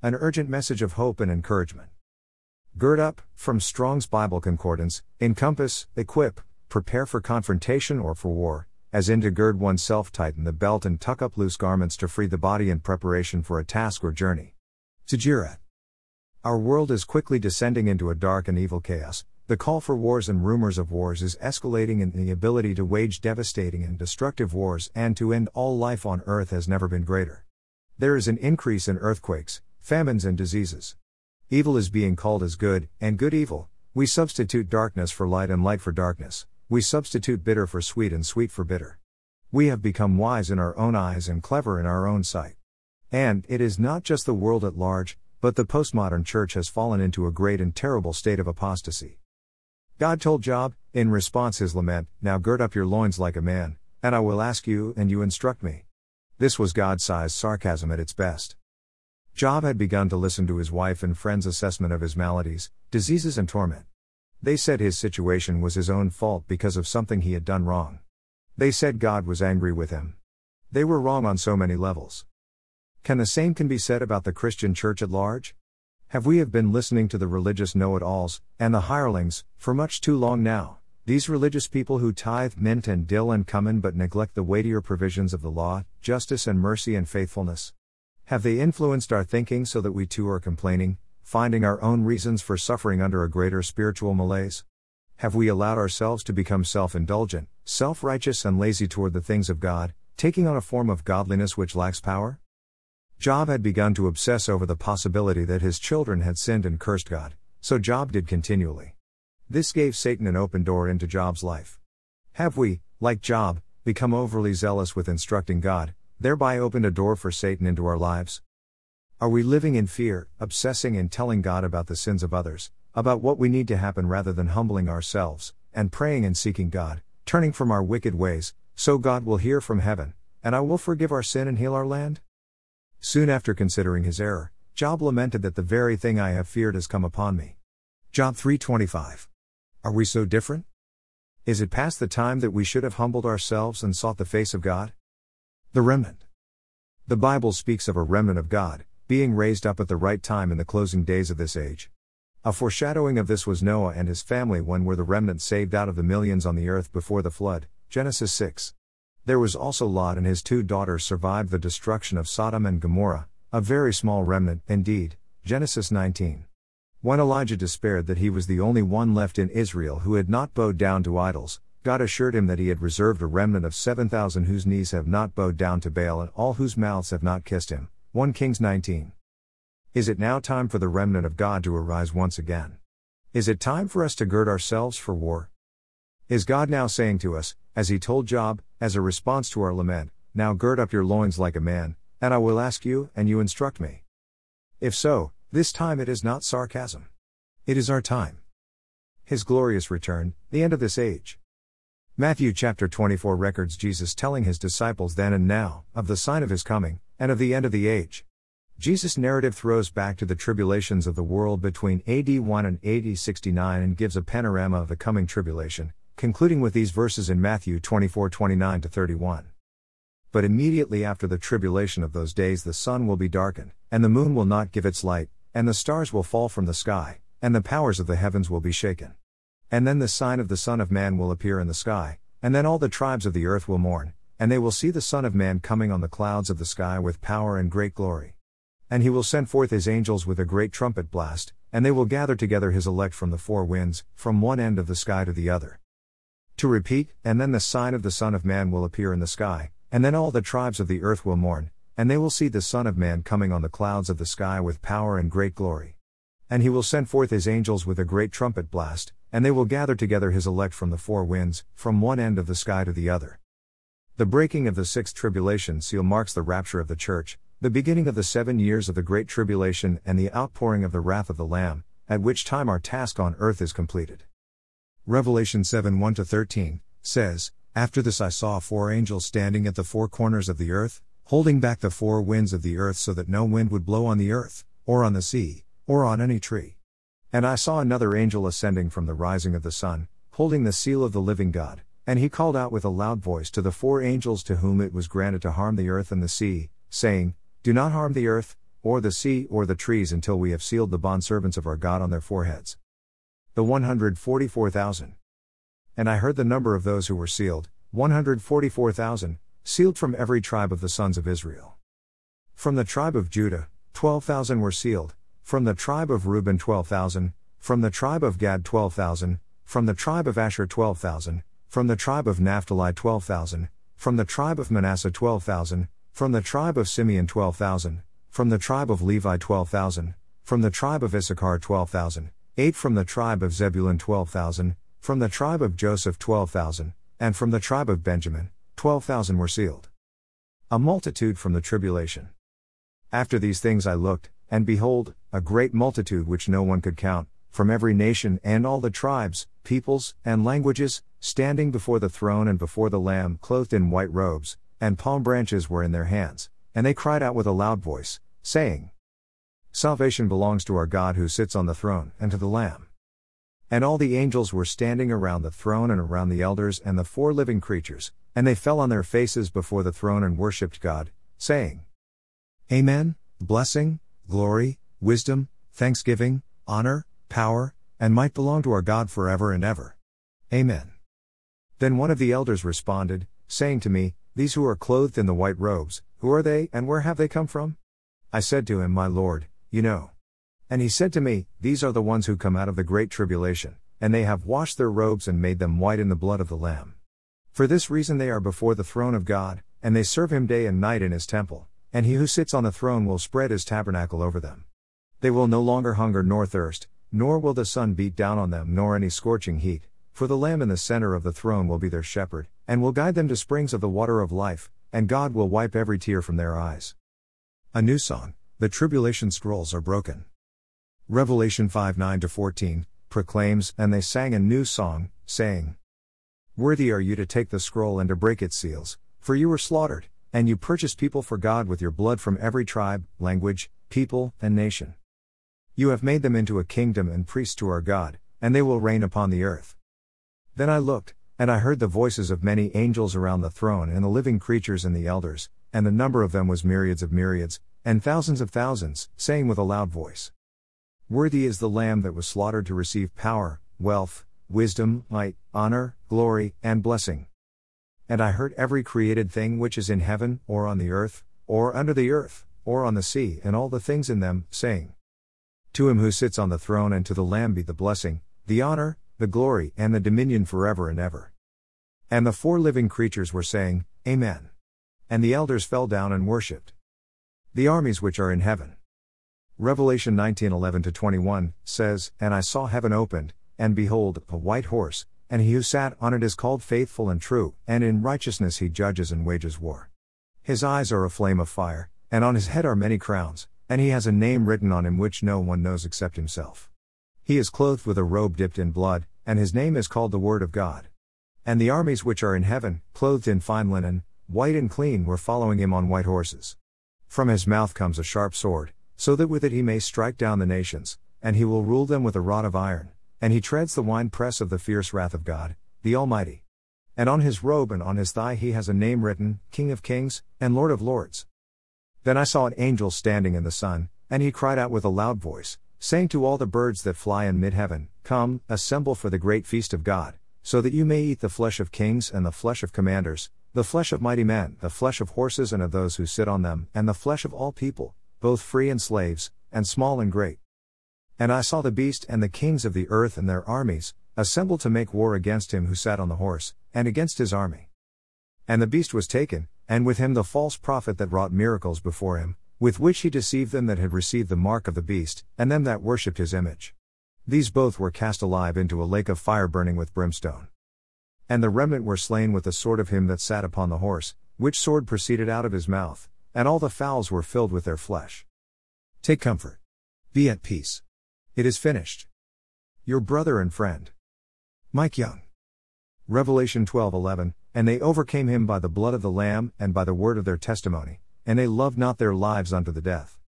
An urgent message of hope and encouragement. Gird up, from Strong's Bible Concordance, encompass, equip, prepare for confrontation or for war, as in to gird oneself tighten the belt and tuck up loose garments to free the body in preparation for a task or journey. Tajirat. Our world is quickly descending into a dark and evil chaos. The call for wars and rumors of wars is escalating, and the ability to wage devastating and destructive wars and to end all life on earth has never been greater. There is an increase in earthquakes, famines, and diseases. Evil is being called as good, and good evil. We substitute darkness for light and light for darkness. We substitute bitter for sweet and sweet for bitter. We have become wise in our own eyes and clever in our own sight. And it is not just the world at large, but the postmodern church has fallen into a great and terrible state of apostasy. God told Job, in response his lament, Now gird up your loins like a man, and I will ask you, and you instruct me. This was God sized sarcasm at its best. Job had begun to listen to his wife and friends' assessment of his maladies, diseases, and torment. They said his situation was his own fault because of something he had done wrong. They said God was angry with him. They were wrong on so many levels. Can the same can be said about the Christian church at large? Have we have been listening to the religious know-it-alls and the hirelings for much too long now? These religious people who tithe mint and dill and cumin but neglect the weightier provisions of the law, justice and mercy and faithfulness. Have they influenced our thinking so that we too are complaining, finding our own reasons for suffering under a greater spiritual malaise? Have we allowed ourselves to become self indulgent, self righteous, and lazy toward the things of God, taking on a form of godliness which lacks power? Job had begun to obsess over the possibility that his children had sinned and cursed God, so Job did continually. This gave Satan an open door into Job's life. Have we, like Job, become overly zealous with instructing God, thereby opened a door for Satan into our lives? Are we living in fear, obsessing and telling God about the sins of others, about what we need to happen rather than humbling ourselves, and praying and seeking God, turning from our wicked ways, so God will hear from heaven, and I will forgive our sin and heal our land? Soon after considering his error, Job lamented that the very thing I have feared has come upon me. Job 325. Are we so different? Is it past the time that we should have humbled ourselves and sought the face of God? The remnant. The Bible speaks of a remnant of God, being raised up at the right time in the closing days of this age. A foreshadowing of this was Noah and his family when were the remnant saved out of the millions on the earth before the flood, Genesis 6. There was also Lot and his two daughters survived the destruction of Sodom and Gomorrah, a very small remnant, indeed, Genesis 19. When Elijah despaired that he was the only one left in Israel who had not bowed down to idols, God assured him that he had reserved a remnant of 7,000 whose knees have not bowed down to Baal and all whose mouths have not kissed him. 1 Kings 19. Is it now time for the remnant of God to arise once again? Is it time for us to gird ourselves for war? Is God now saying to us, as he told Job, as a response to our lament, Now gird up your loins like a man, and I will ask you, and you instruct me? If so, this time it is not sarcasm. It is our time. His glorious return, the end of this age. Matthew chapter 24 records Jesus telling his disciples then and now, of the sign of his coming, and of the end of the age. Jesus' narrative throws back to the tribulations of the world between AD 1 and AD 69 and gives a panorama of the coming tribulation, concluding with these verses in Matthew 24 29 31. But immediately after the tribulation of those days the sun will be darkened, and the moon will not give its light, and the stars will fall from the sky, and the powers of the heavens will be shaken. And then the sign of the Son of Man will appear in the sky, and then all the tribes of the earth will mourn, and they will see the Son of Man coming on the clouds of the sky with power and great glory. And he will send forth his angels with a great trumpet blast, and they will gather together his elect from the four winds, from one end of the sky to the other. To repeat, and then the sign of the Son of Man will appear in the sky, and then all the tribes of the earth will mourn, and they will see the Son of Man coming on the clouds of the sky with power and great glory. And he will send forth his angels with a great trumpet blast, and they will gather together his elect from the four winds, from one end of the sky to the other. The breaking of the sixth tribulation seal marks the rapture of the church, the beginning of the seven years of the great tribulation, and the outpouring of the wrath of the Lamb, at which time our task on earth is completed. Revelation 7 1 13 says, After this I saw four angels standing at the four corners of the earth, holding back the four winds of the earth so that no wind would blow on the earth, or on the sea, or on any tree. And I saw another angel ascending from the rising of the sun, holding the seal of the living God, and he called out with a loud voice to the four angels to whom it was granted to harm the earth and the sea, saying, Do not harm the earth, or the sea, or the trees until we have sealed the bondservants of our God on their foreheads. The 144,000. And I heard the number of those who were sealed, 144,000, sealed from every tribe of the sons of Israel. From the tribe of Judah, 12,000 were sealed, from the tribe of Reuben 12,000, from the tribe of Gad 12,000, from the tribe of Asher 12,000, from the tribe of Naphtali 12,000, from the tribe of Manasseh 12,000, from the tribe of Simeon 12,000, from the tribe of Levi 12,000, from the tribe of Issachar 12,000, 8 from the tribe of Zebulun 12,000, from the tribe of Joseph 12,000, and from the tribe of Benjamin, 12,000 were sealed. A multitude from the tribulation. After these things I looked, and behold, a great multitude which no one could count, from every nation and all the tribes, peoples, and languages, standing before the throne and before the Lamb, clothed in white robes, and palm branches were in their hands, and they cried out with a loud voice, saying, Salvation belongs to our God who sits on the throne, and to the Lamb. And all the angels were standing around the throne and around the elders and the four living creatures, and they fell on their faces before the throne and worshipped God, saying, Amen, blessing, glory, wisdom, thanksgiving, honor, power, and might belong to our God forever and ever. Amen. Then one of the elders responded, saying to me, These who are clothed in the white robes, who are they, and where have they come from? I said to him, My Lord, you know. And he said to me, These are the ones who come out of the great tribulation, and they have washed their robes and made them white in the blood of the Lamb. For this reason they are before the throne of God, and they serve him day and night in his temple, and he who sits on the throne will spread his tabernacle over them. They will no longer hunger nor thirst, nor will the sun beat down on them nor any scorching heat, for the Lamb in the center of the throne will be their shepherd, and will guide them to springs of the water of life, and God will wipe every tear from their eyes. A new song. The tribulation scrolls are broken. Revelation 5 9 14 proclaims, And they sang a new song, saying, Worthy are you to take the scroll and to break its seals, for you were slaughtered, and you purchased people for God with your blood from every tribe, language, people, and nation. You have made them into a kingdom and priests to our God, and they will reign upon the earth. Then I looked, and I heard the voices of many angels around the throne and the living creatures and the elders, and the number of them was myriads of myriads, and thousands of thousands, saying with a loud voice Worthy is the Lamb that was slaughtered to receive power, wealth, wisdom, might, honor, glory, and blessing. And I heard every created thing which is in heaven, or on the earth, or under the earth, or on the sea, and all the things in them, saying, To him who sits on the throne and to the Lamb be the blessing, the honor, the glory, and the dominion forever and ever. And the four living creatures were saying, Amen. And the elders fell down and worshipped. The armies which are in heaven. Revelation 19:11 21 says, And I saw heaven opened, and behold, a white horse, and he who sat on it is called faithful and true, and in righteousness he judges and wages war. His eyes are a flame of fire, and on his head are many crowns, and he has a name written on him which no one knows except himself. He is clothed with a robe dipped in blood, and his name is called the Word of God. And the armies which are in heaven, clothed in fine linen, white and clean, were following him on white horses. From his mouth comes a sharp sword, so that with it he may strike down the nations, and he will rule them with a rod of iron, and he treads the winepress of the fierce wrath of God, the Almighty. And on his robe and on his thigh he has a name written, King of Kings, and Lord of Lords. Then I saw an angel standing in the sun, and he cried out with a loud voice, saying to all the birds that fly in mid heaven, Come, assemble for the great feast of God, so that you may eat the flesh of kings and the flesh of commanders, the flesh of mighty men, the flesh of horses and of those who sit on them, and the flesh of all people, both free and slaves, and small and great. And I saw the beast and the kings of the earth and their armies, assemble to make war against him who sat on the horse, and against his army. And the beast was taken, and with him the false prophet that wrought miracles before him, with which he deceived them that had received the mark of the beast, and them that worshipped his image. These both were cast alive into a lake of fire burning with brimstone. And the remnant were slain with the sword of him that sat upon the horse, which sword proceeded out of his mouth, and all the fowls were filled with their flesh. Take comfort. Be at peace. It is finished. Your brother and friend. Mike Young. Revelation 12:11 And they overcame him by the blood of the lamb and by the word of their testimony, and they loved not their lives unto the death.